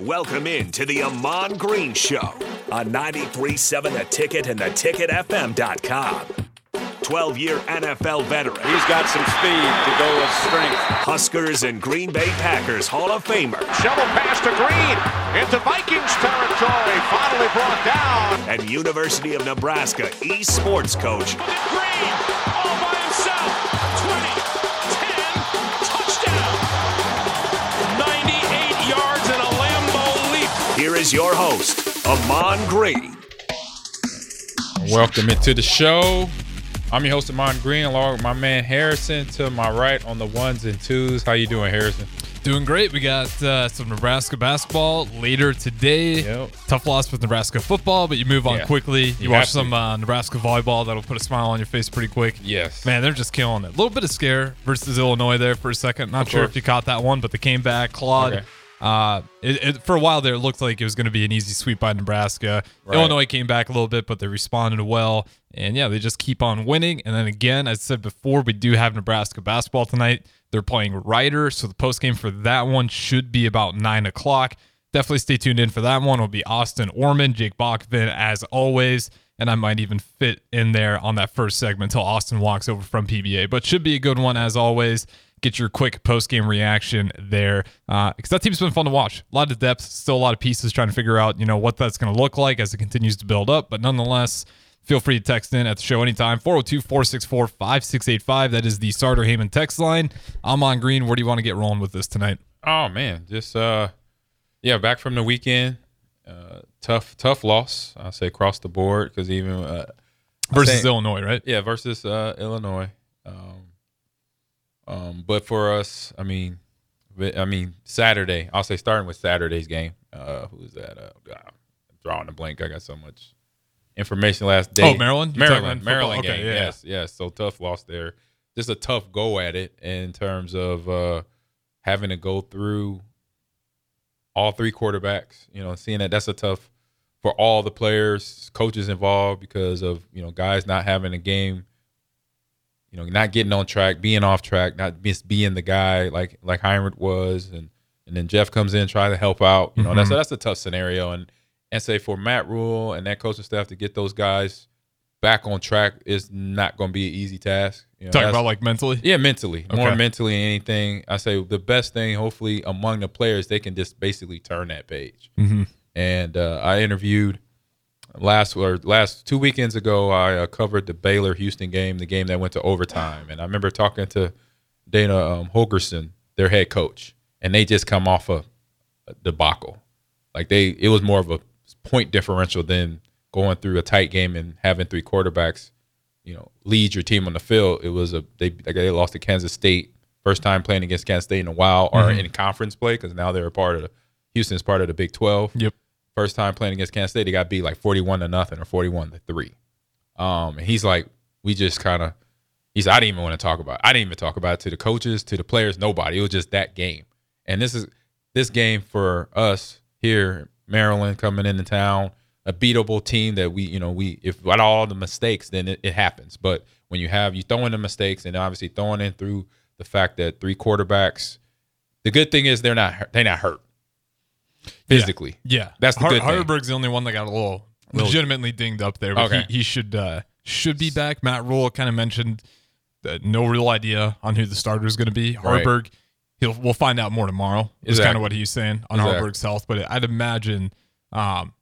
Welcome in to the Ahman Green Show on 93.7 The Ticket and theticketfm.com. 12 year NFL veteran. He's got some speed to go with strength. Huskers and Green Bay Packers Hall of Famer. Shovel pass to Green into Vikings territory. Finally brought down. And University of Nebraska Esports coach. Green is your host, Ahman Green. Welcome into the show. I'm your host, Ahman Green, along with my man Harrison to my right on the ones and twos. How you doing, Harrison? Doing great. We got uh, some Nebraska basketball later today. Yep. Tough loss with Nebraska football, but you move on Yeah. quickly. You, You watch some uh, Nebraska volleyball that'll put a smile on your face pretty quick. Yes. Man, they're just killing it. A little bit of scare versus Illinois there for a second. Not Of sure course. if you caught that one, but they came back, clawed. Okay. Uh, it, it, for a while there, it looked like it was going to be an easy sweep by Nebraska. Right. Illinois came back a little bit, but they responded well. And yeah, they just keep on winning. And then again, as I said before, we do have Nebraska basketball tonight. They're playing Rider, so the post game for that one should be about nine o'clock. Definitely stay tuned in for that one. It'll be Austin Orman, Jake Bachvin, as always. And I might even fit in there on that first segment until Austin walks over from PBA. But should be a good one as always. Get your quick post game reaction there because that team's been fun to watch. A lot of depth, still a lot of pieces trying to figure out you know what that's going to look like as it continues to build up. But nonetheless, feel free to text in at the show anytime 402 464 5685. That is the Starter Heyman text line. Ahman Green. Where do you want to get rolling with this tonight? Oh man, just uh, yeah, back from the weekend. Uh, tough, tough loss. I say across the board because even uh, Versus think- Illinois, right? Yeah, versus uh, Illinois. Um, um, but for us, I mean, I mean Saturday. I'll say starting with Saturday's game. Uh, who was that? Uh, God, I'm drawing a blank. I got so much information last day. Oh, Maryland? You're talking Maryland, football? Maryland Okay, game. yeah. Yes, yes. So tough loss there. Just a tough go at it in terms of uh, having to go through all three quarterbacks. You know, seeing that that's a tough for all the players, coaches involved because of you know guys not having a game. You know, not getting on track, being off track, not just being the guy like like Heinrich was, and and then Jeff comes in trying to help out. You know, that's that's a tough scenario, and and say for Matt Rhule and that coaching staff to get those guys back on track is not going to be an easy task. You know, Talking about like mentally. yeah, mentally, more mentally than anything. I say the best thing, hopefully, among the players, they can just basically turn that page. Mm-hmm. And uh, I interviewed last or last two weekends ago. I uh, covered the Baylor Houston game, the game that went to overtime, and I remember talking to Dana um, Holgorsen, their head coach, and they just come off a, a debacle. Like they, it was more of a point differential than going through a tight game and having three quarterbacks you know, lead your team on the field. It was a they like they lost to Kansas State first time playing against Kansas State in a while, or in conference play because now they're a part of the Houston's part of the Big Twelve. Yep. First time playing against Kansas State, they got beat like forty one to nothing or forty one to three. Um, and he's like, we just kind of, he's I didn't even want to talk about. It. I didn't even talk about it to the coaches, to the players, nobody. It was just that game. And this is this game for us here, Maryland coming into town, a beatable team that we, you know, we if got all the mistakes, then it, it happens. But when you have you throwing the mistakes and obviously throwing in through the fact that three quarterbacks, the good thing is they're not they're not hurt physically. Yeah, That's the Har- good thing. Haarberg's the only one that got a little, Little- legitimately dinged up there. But Okay. he, he should uh, should be back. Matt Rhule kind of mentioned that no real idea on who the starter is going to be. Right. He'll we'll find out more tomorrow. Is kind of what he's saying on Exactly. Haarberg's health. But I'd imagine, um,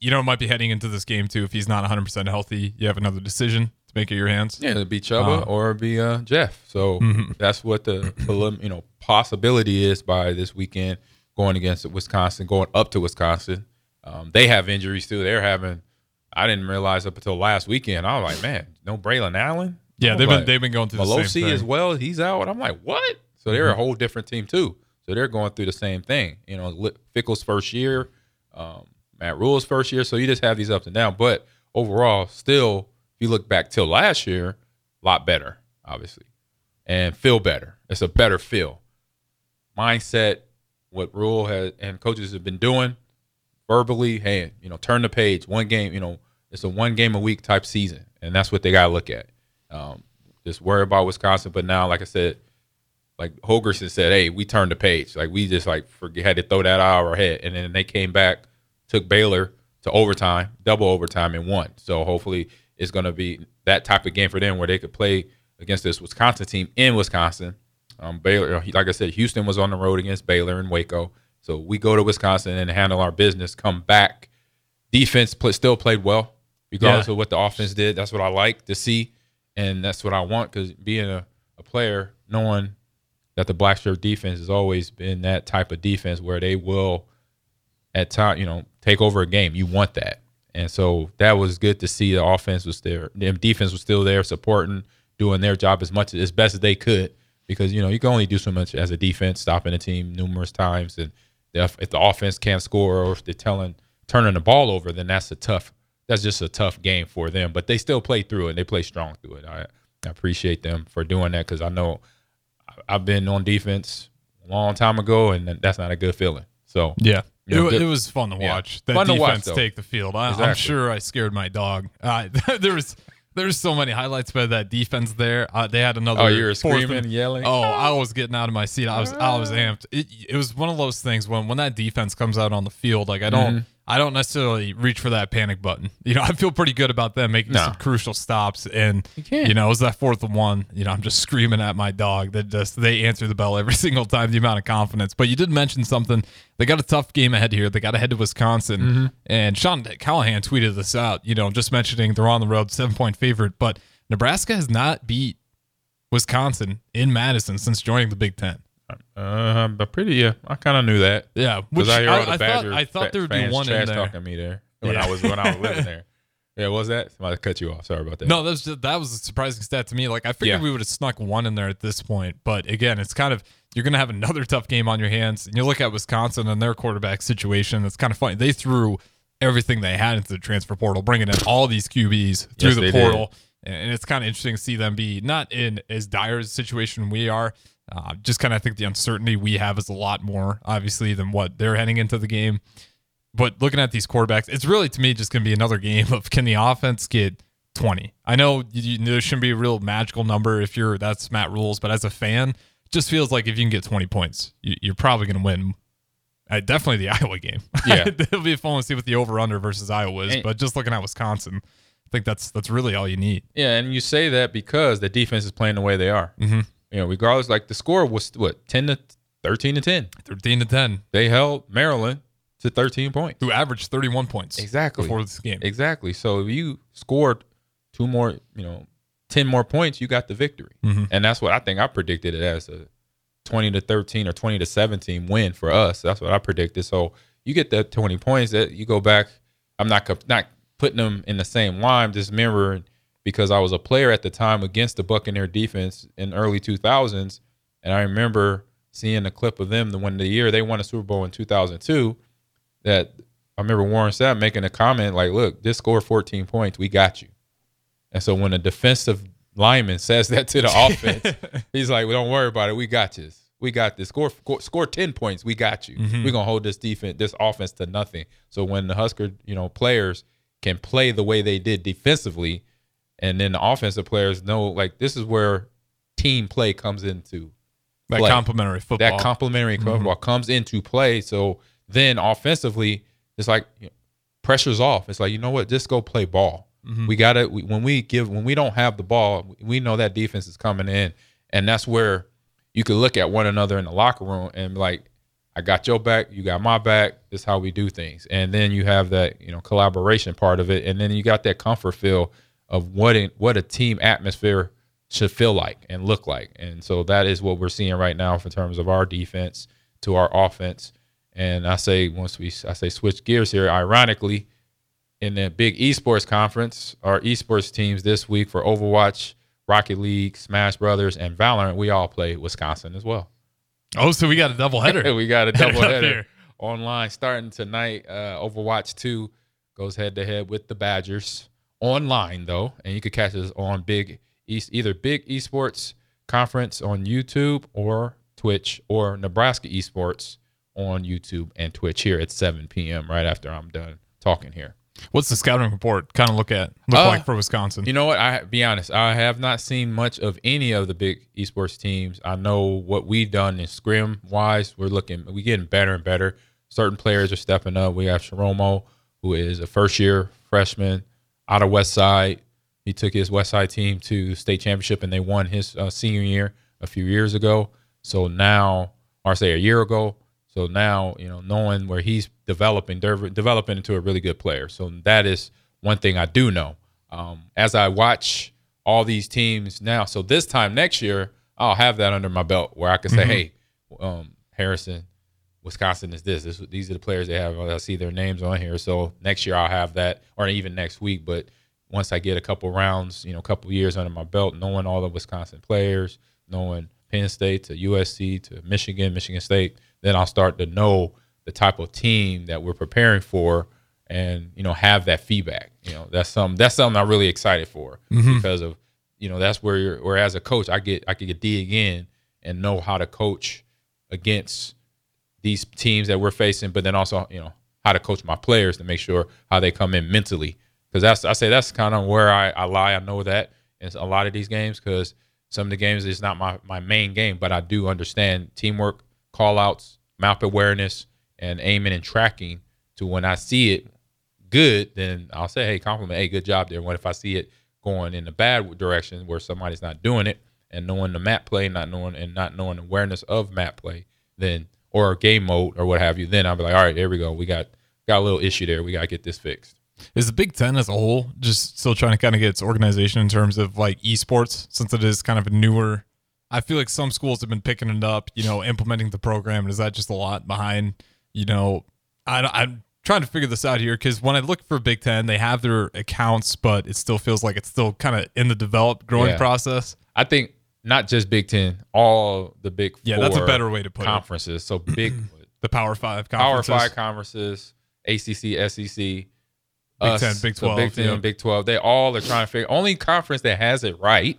you know, it might be heading into this game too. If he's not 100 percent healthy, you have another decision to make in your hands. Yeah, it'd be Chubba Uh, or it'd be uh, Jeff. So Mhm. that's what the you know possibility is by this weekend going against Wisconsin, going up to Wisconsin. Um, they have injuries too. They're having. I didn't realize up until last weekend. I was like, man, no Braylon Allen. Yeah, they've been they've been going through the same thing. Mm-hmm. as well. He's out. I'm like, what? So they're a whole different team too. So they're going through the same thing. You know, Fickell's first year, um, Matt Rhule's first year. So you just have these ups and downs. But overall, still, if you look back till last year, a lot better, obviously, and feel better. It's a better feel. Mindset, what Rhule has and coaches have been doing verbally. Hey, you know, turn the page. One game. You know, it's a one game a week type season, and that's what they got to look at. Um, just worry about Wisconsin. But now, like I said, like Holgorsen said, hey, we turned the page. Like we just like forget, had to throw that out of our head, and then they came back, took Baylor to overtime, double overtime, and won. So hopefully it's going to be that type of game for them where they could play against this Wisconsin team in Wisconsin. Um, Baylor, like I said, Houston was on the road against Baylor and Waco. So we go to Wisconsin and handle our business, come back. Defense play, still played well, regardless Yeah. of what the offense did. That's what I like to see, and that's what I want because being a, a player, knowing that the black shirt defense has always been that type of defense where they will, at time, you know, take over a game. You want that, and so that was good to see. The offense was there, the defense was still there, supporting, doing their job as much as best as they could. Because you know you can only do so much as a defense, stopping a team numerous times, and if, if the offense can't score or if they're telling turning the ball over, then that's a tough. That's just a tough game for them. But they still play through it. and They play strong through it. I, I appreciate them for doing that because I know I've been on defense a long time ago, and that's not a good feeling. So Yeah. You know, it, good- it was fun to Yeah. watch. That Fun to watch, defense take the field. I, I'm Exactly. sure I scared my dog. Uh, there was there's so many highlights by that defense there. Uh, they had another. Oh, you were screaming, and- yelling? Oh, I was getting out of my seat. I was I was amped. It, it was one of those things when when that defense comes out on the field. Like I don't Mm-hmm. I don't necessarily reach for that panic button. You know, I feel pretty good about them making No. some crucial stops. And you, can't. know, it was that fourth and one. You know, I'm just screaming at my dog that just they answer the bell every single time. The amount of confidence. But you did mention something. They got a tough game ahead here. They got to head to Wisconsin. Mm-hmm. And Sean Callahan tweeted this out. You know, just mentioning they're on the road, seven point favorite, but Nebraska has not beat Wisconsin in Madison since joining the Big Ten. Uh, but pretty. Yeah, I kind of knew that. Yeah, Because I hear all the I thought, Badger I thought there would be one in trash there. talking me there when Yeah. I was when I was living there. Yeah, what was that? I cut you off. Sorry about that. No, that was just, that was a surprising stat to me. Like I figured Yeah. we would have snuck one in there at this point, but again, it's kind of you're going to have another tough game on your hands. And you look at Wisconsin and their quarterback situation. It's kind of funny. They threw everything they had into the transfer portal, bringing in all these QBs through Yes, the portal, and it's kind of interesting to see them be not in as dire a situation we are. Uh, just kind of think the uncertainty we have is a lot more obviously than what they're heading into the game. But looking at these quarterbacks, it's really to me just going to be another game of can the offense get 20? I know you, you- there shouldn't be a real magical number if you're that's Matt Rhule's, but as a fan, it just feels like if you can get 20 points, you, you're probably going to win. Uh, definitely the Iowa game. Yeah. it'll be fun to see what the over under versus Iowa is. And- but just looking at Wisconsin, I think that's that's really all you need. Yeah, and you say that because the defense is playing the way they are. Mm-hmm. You know, regardless, like the score was what ten to thirteen to ten. 13 to 10, They held Maryland to thirteen points. who averaged 31 points Exactly. before this game. Exactly. So if you scored two more, you know, ten more points, you got the victory, Mm-hmm. and that's what I think I predicted it as a twenty to thirteen or twenty to seventeen win for us. That's what I predicted. So you get that twenty points. That you go back. I'm not not putting them in the same line. Just remembering because I was a player at the time against the Buccaneer defense in early 2000s, and I remember seeing a clip of them the one the year they won a Super Bowl in 2002 that I remember Warren Sapp making a comment like, "Look, this scored 14 points. We got you." And so when a defensive lineman says that to the offense, he's like, well, "Don't worry about it. We got this. We got this. Score score, 10 points. We got you. Mm-hmm. We're gonna hold this defense, this offense to nothing." So when the Husker, you know, players can play the way they did defensively, and then the offensive players know, like, this is where team play comes into that play. complimentary football. that complementary mm-hmm. football comes into play. So then offensively, it's like you know, pressure's off. It's like you know what, just go play ball. Mm-hmm. We got to when we give when we don't have the ball, we know that defense is coming in, and that's where you could look at one another in the locker room and like, I got your back, you got my back. This is how we do things, and then you have that you know collaboration part of it, and then you got that comfort feel of what it, what a team atmosphere should feel like and look like. And so that is what we're seeing right now in terms of our defense to our offense. And I say once we I say switch gears here, ironically, in the big esports conference, our esports teams this week for Overwatch, Rocket League, Smash Brothers, and Valorant, we all play Wisconsin as well. Oh, so we got a double header. we got a double header online starting tonight. Uh, Overwatch 2 goes head to head with the Badgers online though, and you can catch us on Big East either Big Esports Conference on YouTube or Twitch or Nebraska Esports on YouTube and Twitch here at 7 p.m. right after I'm done talking here. What's the scouting report kind of look at look Uh, like for Wisconsin? You know what? I be honest. I have not seen much of any of the big esports teams. I know what we've done in scrim wise. We're looking. we're getting better and better. Certain players are stepping up. We have Sharomo, who is a first year freshman out of West Side. He took his West Side team to state championship and they won his uh, senior year a few years ago. So now, or say a year ago. So now, you know, knowing where he's developing, dev- developing into a really good player. So that is one thing I do know. Um, as I watch all these teams now, so this time next year, I'll have that under my belt where I can say, hey, um, Harrison, Wisconsin is this. this. These are the players they have. I see their names on here. So next year I'll have that, or even next week. But once I get a couple rounds, you know, a couple years under my belt, knowing all the Wisconsin players, knowing Penn State to USC to Michigan, Michigan State, then I'll start to know the type of team that we're preparing for, and you know, have that feedback. You know, that's some that's something I'm really excited for mm-hmm. because of you know that's where you're, where as a coach I get I can get dig in and know how to coach against these teams that we're facing, but then also you know how to coach my players to make sure how they come in mentally. Because that's I say that's kind of where I, I lie. I know that in a lot of these games because some of the games is not my my main game, but I do understand teamwork, call outs, map awareness, and aiming and tracking. To when I see it good, then I'll say, hey, compliment, hey, good job there. What if I see it going in the bad direction where somebody's not doing it and knowing the map play, not knowing and not knowing awareness of map play, then or game mode or what have you, then I'll be like, all right, there we go. We got got a little issue there. We gotta get this fixed. Is the Big Ten as a whole just still trying to kind of get its organization in terms of like esports since it is kind of a newer? I feel like some schools have been picking it up, you know, implementing the program. Is that just a lot behind? You know, I, I'm trying to figure this out here because when I look for Big Ten, they have their accounts, but it still feels like it's still kind of in the developed, growing Yeah. process. I think not just Big Ten, all the big Yeah, that's a better way to put it. conferences. So big The Power Five Power conferences. Five conferences, ACC, SEC, Big us, 10, Big so 12, Big Ten, yeah. Big Twelve. They all are trying to figure. Only conference that has it right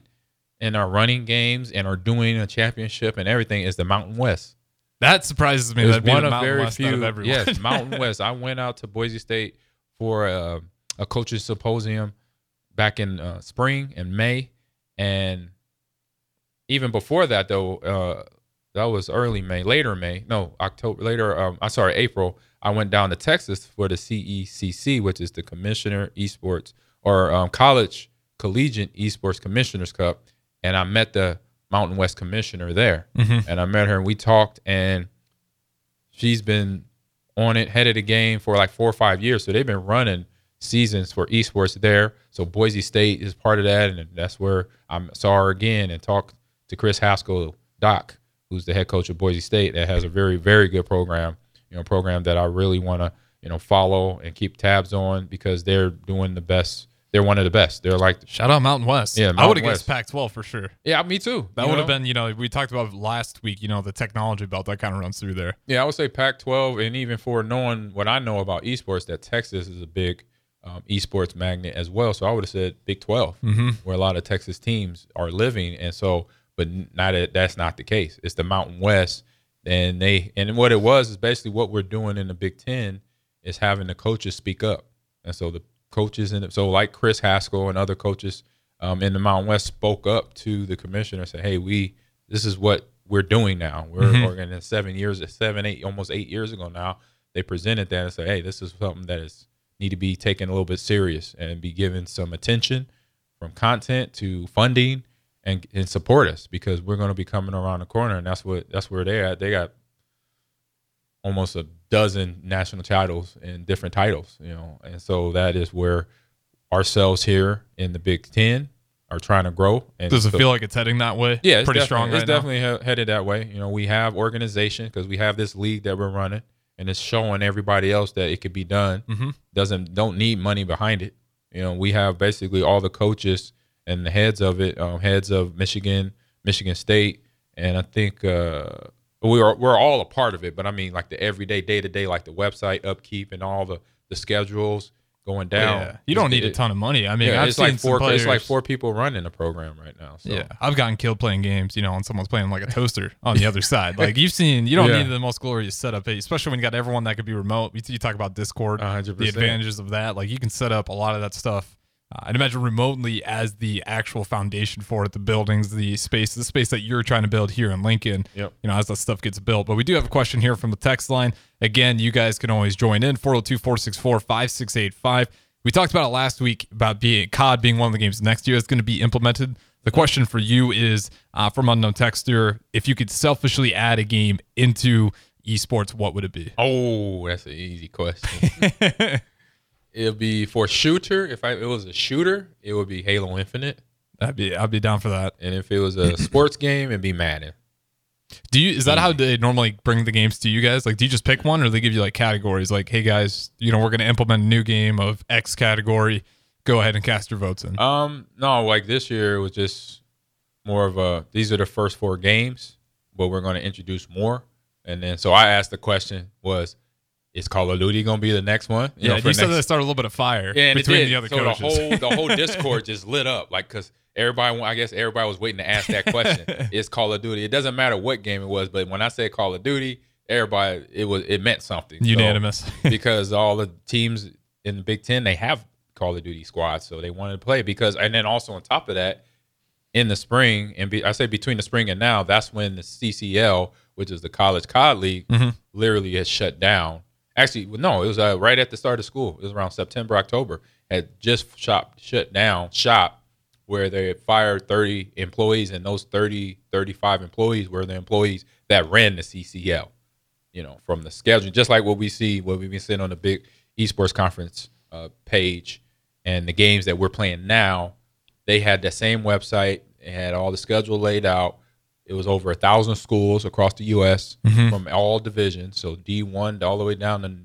and are running games and are doing a championship and everything is the Mountain West. That surprises me. It was That'd be one of Mountain very West of few. everyone. Yes, Mountain West. I went out to Boise State for a, a coaches symposium back in uh, spring and May, and even before that though, uh, that was early May, later May, no October, later. Um, I'm sorry, April. I went down to Texas for the CECC, which is the Commissioner Esports or um, College Collegiate Esports Commissioners Cup, and I met the Mountain West Commissioner there, mm-hmm. and I met her and we talked and she's been on it, head of the game for like four or five years. So they've been running seasons for esports there. So Boise State is part of that, and that's where I saw her again and talked to Chris Haskell, Doc, who's the head coach of Boise State, that has a very, very good program. You know, program that I really want to, you know, follow and keep tabs on because they're doing the best. They're one of the best. They're like, Shout out Mountain West. Yeah, I would have guessed Pac-12 for sure. yeah, me too. That would have been, you know, we talked about last week. You know, the technology belt that kind of runs through there. Yeah, I would say Pac-12, and even for knowing what I know about esports, that Texas is a big um, esports magnet as well. So I would have said Big 12, where a lot of Texas teams are living, and so, but not that that's not the case. It's the Mountain West, and they and what it was is basically what we're doing in the Big Ten is having the coaches speak up, and so the coaches in it, so like Chris Haskell and other coaches um, in the Mountain West spoke up to the commissioner and said, "Hey, we this is what we're doing now. We're organizing seven years, seven, eight, almost eight years ago now. They presented that and said, "Hey, this is something that is need to be taken a little bit serious and be given some attention from content to funding and and support us because we're going to be coming around the corner, and that's what that's where they're at. They got almost a dozen national titles and different titles, you know, and so that is where ourselves here in the Big Ten are trying to grow. And Does it so- feel like it's heading that way? yeah, it's pretty strong right It's definitely he- headed that way. You know, we have organization because we have this league that we're running, and it's showing everybody else that it could be done. Mhm. Doesn't don't need money behind it. You know, we have basically all the coaches and the heads of it, um, heads of Michigan, Michigan State, and I think uh, we are we're all a part of it. But I mean, like the everyday, day to day, like the website upkeep and all the the schedules going down. Yeah. You don't need a ton of money. I mean, Yeah, I've it's seen like four. players, It's like four people running a program right now. So. Yeah, I've gotten killed playing games, you know, and someone's playing like a toaster on the other side. Like you've seen, you don't Yeah. need the most glorious setup, especially when you got everyone that could be remote. You, you talk about Discord, A hundred the advantages of that. Like you can set up a lot of that stuff. Uh, I'd imagine remotely as the actual foundation for it, the buildings, the space, the space that you're trying to build here in Lincoln. Yep. You know, as that stuff gets built. But we do have a question here from the text line. Again, you guys can always join in 402 464 5685. We talked about it last week about being COD being one of the games next year that's going to be implemented. The question for you is uh, from unknown texter: If you could selfishly add a game into esports, what would it be? Oh, that's an easy question. It'll be for shooter. If I, it was a shooter, it would be Halo Infinite, I'd be I'd be down for that. and if it was a sports game, it'd be Madden. Do you is that how they normally bring the games to you guys? Like, do you just pick one, or they give you like categories? Like, hey guys, you know, we're going to implement a new game of X category. Go ahead and cast your votes in. Um, no, like this year it was just more of a. These are the first four games, but we're going to introduce more. And then, so I asked the question: Was is Call of Duty going to be the next one? You yeah, know, for you said next- that started a little bit of fire Yeah, between the other so coaches. the whole the whole Discord just lit up, like because everybody, I guess everybody was waiting to ask that question. it's Call of Duty. It doesn't matter what game it was, but when I said Call of Duty, everybody it was it meant something. So- Unanimous. because all the teams in the Big Ten they have Call of Duty squads, so they wanted to play because, and then also on top of that, in the spring and be, I say between the spring and now, that's when the CCL, which is the College COD League, Mm-hmm. literally has shut down. Actually, no, it was uh, right at the start of school. It was around September, October. Had just shop shut down shop where they had fired 30 employees, and those 30, 35 employees were the employees that ran the CCL. You know, from the schedule, just like what we see, what we've been seeing on the big esports conference uh, page, and the games that we're playing now, they had the same website. It had all the schedule laid out. It was over a thousand schools across the U.S. from all divisions, so D one all the way down to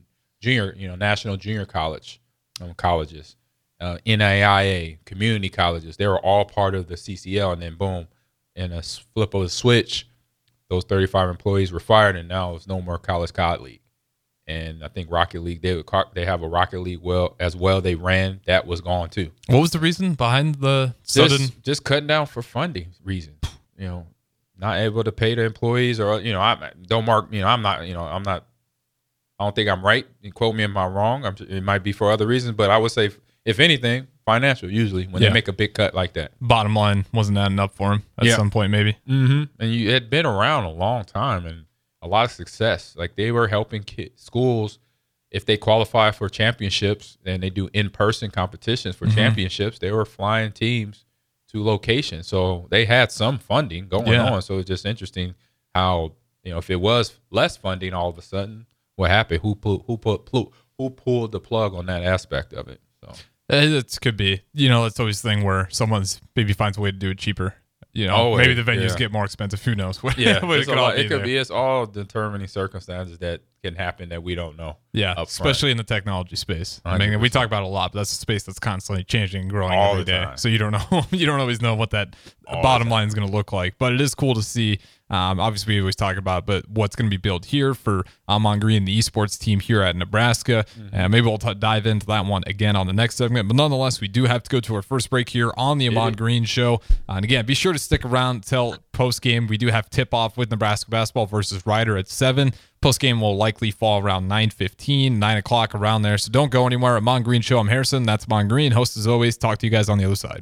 junior, you know, national junior college um, colleges, uh, NAIA, community colleges. They were all part of the CCL, and then boom, in a flip of a switch, those 35 employees were fired, and now it's no more college COD league. And I think Rocket League, they would, they have a Rocket League well as well. They ran that was gone too what was the reason behind the sudden? just, just cutting down for funding reasons. You know, not able to pay the employees, or you know, I don't mark. You know, I'm not. You know, I'm not. I don't think I'm right. You quote me if I'm wrong. I'm, it might be for other reasons, but I would say, if anything, financial. Usually, when Yeah. they make a big cut like that, bottom line wasn't adding up for him at Yeah. some point, maybe. mm-hmm. and you had been around a long time and a lot of success. Like they were helping kids, schools if they qualify for championships and they do in-person competitions for championships. They were flying teams to locations, so they had some funding going Yeah. on. So it's just interesting how you know if it was less funding, all of a sudden, what happened? Who pulled who put who pulled the plug on that aspect of it? So uh, It could be. You know, it's always a thing where someone's maybe finds a way to do it cheaper. You know, Always, maybe the venues yeah. get more expensive. Who knows? yeah, a could lot- it could be. It's all determining circumstances that can happen that we don't know. Yeah, especially in the technology space. I mean, we talk about it a lot, but that's a space that's constantly changing and growing All every the day. time. So you don't know, you don't always know what that All bottom line is going to look like. But it is cool to see. Um, obviously, we always talk about, but what's going to be built here for Ahman Green, and the esports team here at Nebraska. Mm-hmm. And maybe we'll t- dive into that one again on the next segment. But nonetheless, we do have to go to our first break here on the Ahman Green Show. Uh, and again, be sure to stick around till post game. We do have tip off with Nebraska basketball versus Rider at seven. Post game will likely fall around 9.15, 9 o'clock around there. So don't go anywhere. Ahman Green Show. I'm Harrison. That's Ahman Green. Host as always. Talk to you guys on the other side.